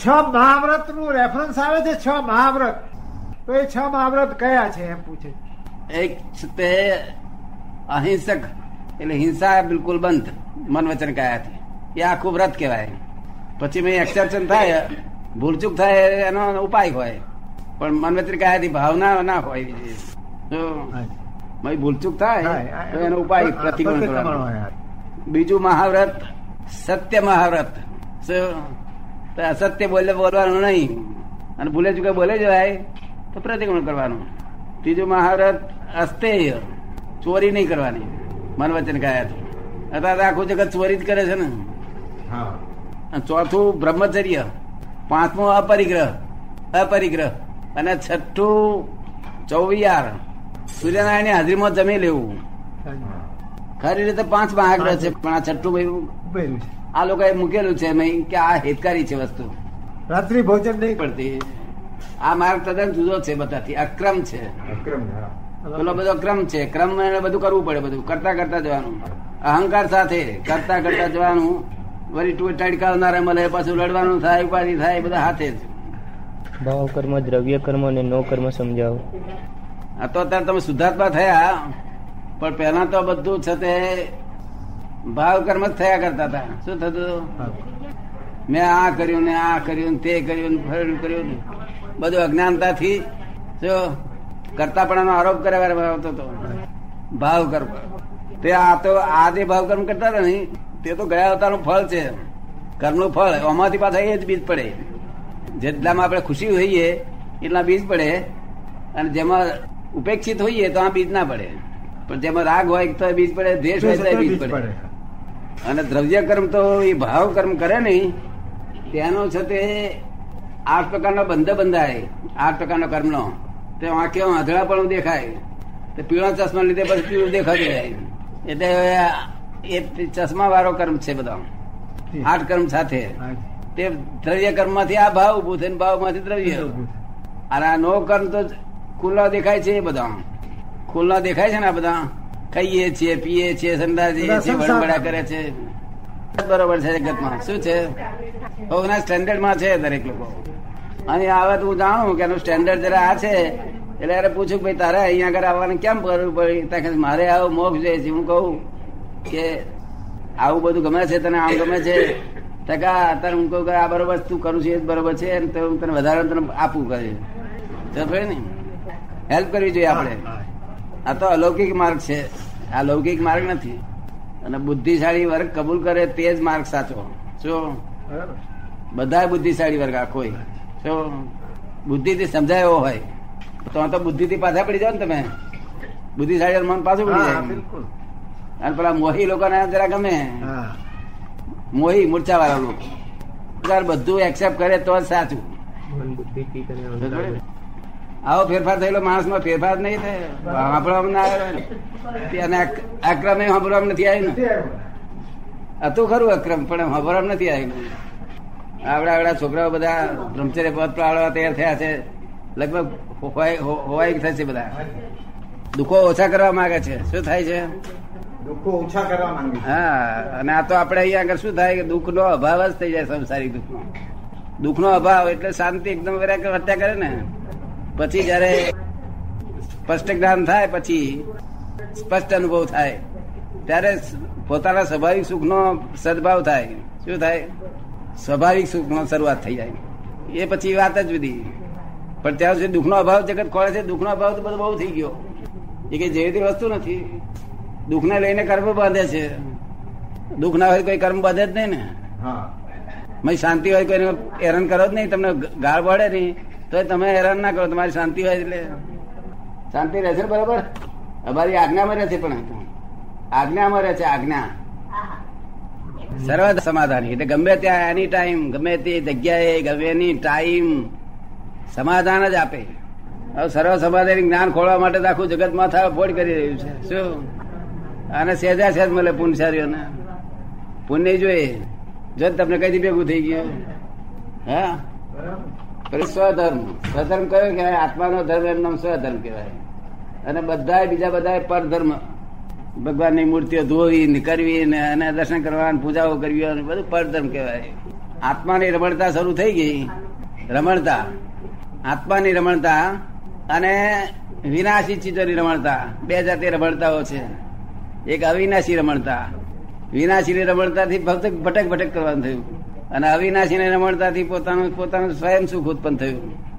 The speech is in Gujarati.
છ મહાવ્રતનું રેફરન્સ આવે છે છ મહાવ્રત. તો એ છ મહાવ્રત કયા છે એમ પૂછે એક તે અહિંસક એટલે હિંસા બિલકુલ બંધ મન વચન કાયાથી. એ આખું વ્રત કહેવાય. પછી મેં એક્સેપ્શન થાય ભૂલચૂક થાય એનો ઉપાય હોય. પણ મન વચન કાયાથી ભાવના ના હોય. ભૂલચૂક થાય તો એનો ઉપાય પ્રતિકોણ બીજું મહાવ્રત સત્ય મહાવ્રત? તો અસત્ય બોલે બોલવાનું નહીં. અને ભૂલે ચૂકે બોલે જવાય તો પ્રતિક્રમણ કરવાનું. ત્રીજું મહારત અસ્તેય. ચોરી નહીં કરવાની. મન વચન કાયાથી અત્યારે આખું જગત ચોરી જ કરે છે ને. અને ચોથું બ્રહ્મચર્ય. પાંચમું અપરિગ્રહ. અપરિગ્રહ. અને છઠ્ઠું ચૌવિયાર. સૂર્યનારાયણની હાજરીમાં જમી લેવું. ખરી રીતે પાંચ મહાગ્રહ છે પણ આ છઠ્ઠું ભાઈ આ લોકોએ મૂકેલું છે મેં કે આ હિતકારી છે વસ્તુ. રાત્રિ ભોજન નહીં પડતી. આ માર્ગ તદ્દન જુદો છે બધાથી. અક્રમ છે. પેલો બધો ક્રમ છે. ક્રમ એને બધું કરવું પડે બધું. કરતા કરતા જવાનું. અહંકાર સાથે કરતા કરતા જવાનું. વળી ટુ ટડકાવનારે મળે પાછું લડવાનું થાય ઉપાધિ થાય બધા હાથે જ. ભાવ કર્મ દ્રવ્ય કર્મ અને નો કર્મ સમજાવો. આ તો અત્યારે તમે શુદ્ધાત્મા થયા પણ પહેલા તો બધું છે તે ભાવ કર્મ જ થયા કરતા હતા. શું થતું મેં આ કર્યું ને આ કર્યું ને તે કર્યું ને કર્યું બધું અજ્ઞાનતાથી જો કરતાપણાનો આરોપ કર્યા આવતો હતો. ભાવ કર્મ. તે આ તો આ જે ભાવ કર્મ કરતા હતા ને તે તો ગયા અવતારનું ફળ છે. કર્મનું ફળ આમાંથી પાછા એ જ બીજ પડે. જેટલામાં આપણે ખુશી હોઈએ એટલા બીજ પડે. અને જેમાં ઉપેક્ષિત હોઈએ તો આ બીજ ના પડે. પણ જેમાં રાગ હોય તો બીજ પડે દ્વેષ હોય તો બીજ પડે. અને દ્રવ્ય કર્મ તો એ ભાવ કર્મ કરે નહીં. તેનો છે તે આઠ પ્રકારનો બંધ બંધાય. આઠ પ્રકારનો કર્મનો. તે આંખે આંધળા પણ દેખાય. તે પીળા ચશ્મા લીધે પછી પીળું દેખાતું જાય. એટલે એ ચશ્મા વાળો કર્મ છે બધા. આઠ કર્મ સાથે. તે દ્રવ્ય કર્મમાંથી આ ભાવ ઉભું થઈને ભાવમાંથી દ્રવ્ય અને આ નો કર્મ તો ખુલ્લા દેખાય છે એ બધા. ખુલ્લા દેખાય છે ને આ બધા. ખાઈએ છીએ પીએ છીએ સંડા જઈએ છીએ વડબડા કરે છે. બરોબર છે જગતમાં. શું છે? બહુના સ્ટેન્ડર્ડમાં છે દરેક લોકો. અને આવે તો હું જાણું કે એનું સ્ટેન્ડર્ડ જરા આ છે એટલે અરે પૂછું ભાઈ તારે અહીંયા આગળ આવવાનું કેમ કરવું પડી? ત્યાં મારે આવો મોક્ષ જોઈએ છે. હું કહું કે આવું બધું ગમે છે તને આમ ગમે છે? ટકા અત્યારે હું કહું કે આ બરોબર તું કરું છું એ જ બરોબર છે અને તો હું તને વધારે તને આપવું કરે ને હેલ્પ કરવી જોઈએ આપણે. આ તો અલૌકિક માર્ગ છે. આ લૌકિક માર્ગ નથી. અને બુદ્ધિશાળી વર્ગ કબૂલ કરે તે જ માર્ગ સાચો. શું બધા બુદ્ધિશાળી વર્ગ આખો શું બુદ્ધિથી સમજાય એવો હોય તો આ તો બુદ્ધિથી પાછા પડી જાવ ને તમે. બુદ્ધિશાળી મન પાછું પડી જાય. અને પેલા મોહી લોકોને જરા ગમે. મોહી મૂર્છા વાળા લોકો બધું એક્સેપ્ટ કરે તો જ સાચું. આવો ફેરફાર થયેલો માણસમાં ફેરફાર નહીં થાય. સાંભળવામાં ના. આવે અને અક્રમ એ સાંભળવામાં નથી આવ્યું ને હતું ખરું અક્રમ પણ સાંભળવામાં નથી આવ્યું આવડા આવડા છોકરાઓ બધા બ્રહ્મચર્ય પદ પાડવા તૈયાર થયા છે. લગભગ હોવાય હોવાય થશે બધા. દુઃખો ઓછા કરવા માંગે છે. શું થાય છે? દુઃખો ઓછા કરવા માંગે હા અને આ તો આપણે અહીંયા આગળ શું થાય કે દુઃખ નો અભાવ જ થઈ જાય સંસારી દુઃખ નો દુઃખ નો અભાવ એટલે શાંતિ એકદમ વર્ત્યા કરે ને. પછી જયારે સ્પષ્ટ જ્ઞાન થાય પછી સ્પષ્ટ અનુભવ થાય. ત્યારે પોતાના સ્વાભાવિક સુખ નો સદભાવ થાય. શું થાય? સ્વાભાવિક સુખ નો શરૂઆત થઈ જાય. એ પછી વાત જ બધી. પણ ત્યાં સુધી દુઃખનો અભાવ જગત ખોળે છે દુઃખનો અભાવ તો બધો બહુ થઈ ગયો. એ કઈ જેવી વસ્તુ નથી. દુઃખને લઈને કર્મ બાંધે છે. દુઃખ ના હોય કોઈ કર્મ બાંધે જ નહીં ને. શાંતિ હોય કોઈને હેરાન કરો જ નહીં તમને ગાળ પડે નહીં. તો તમે હેરાન ના કરો, તમારી શાંતિ હોય એટલે. શાંતિ રહેશે ને બરોબર? અમારી આજ્ઞામાં રહે છે પણ. આજ્ઞામાં રહે છે આજ્ઞા. સર્વ સમાધાની. એટલે ગમે ત્યાં એની ટાઈમ ગમે તે જગ્યાએ, ગમે એની ટાઈમ સમાધાન જ આપે. હવે સર્વ સમાધાની જ્ઞાન ખોળવા માટે તો આખું જગત માથા ફોડ કરી રહ્યું છે. શું? અને સહેજા સહેજ મળે પુણ્યશાળીઓને. પુણ્ય જોઈએ. જો તમને કઈ ભેગું થઈ ગયું. હા? સ્વધર્મ. સ્વધર્મ કયો કહેવાય? આત્માનો ધર્મ એમ નામ સ્વધર્મ કહેવાય. અને બધા બીજા બધા પરધર્મ. ભગવાનની મૂર્તિઓ ધોવી ને કરવી ને અને દર્શન કરવા પૂજાઓ કરવી, અને બધું પરધર્મ કહેવાય. આત્માની રમણતા શરૂ થઈ ગઈ. રમણતા. આત્માની રમણતા અને વિનાશી ચીજોની રમણતા. બે જાતે રમણતાઓ છે. એક અવિનાશી રમણતા. વિનાશીની રમણતાથી ભક્ત ભટક ભટક કરવાનું થયું. અને અવિનાશીની રમણતાથી પોતાનું પોતાનું સ્વયં સુખ ઉત્પન્ન થયું.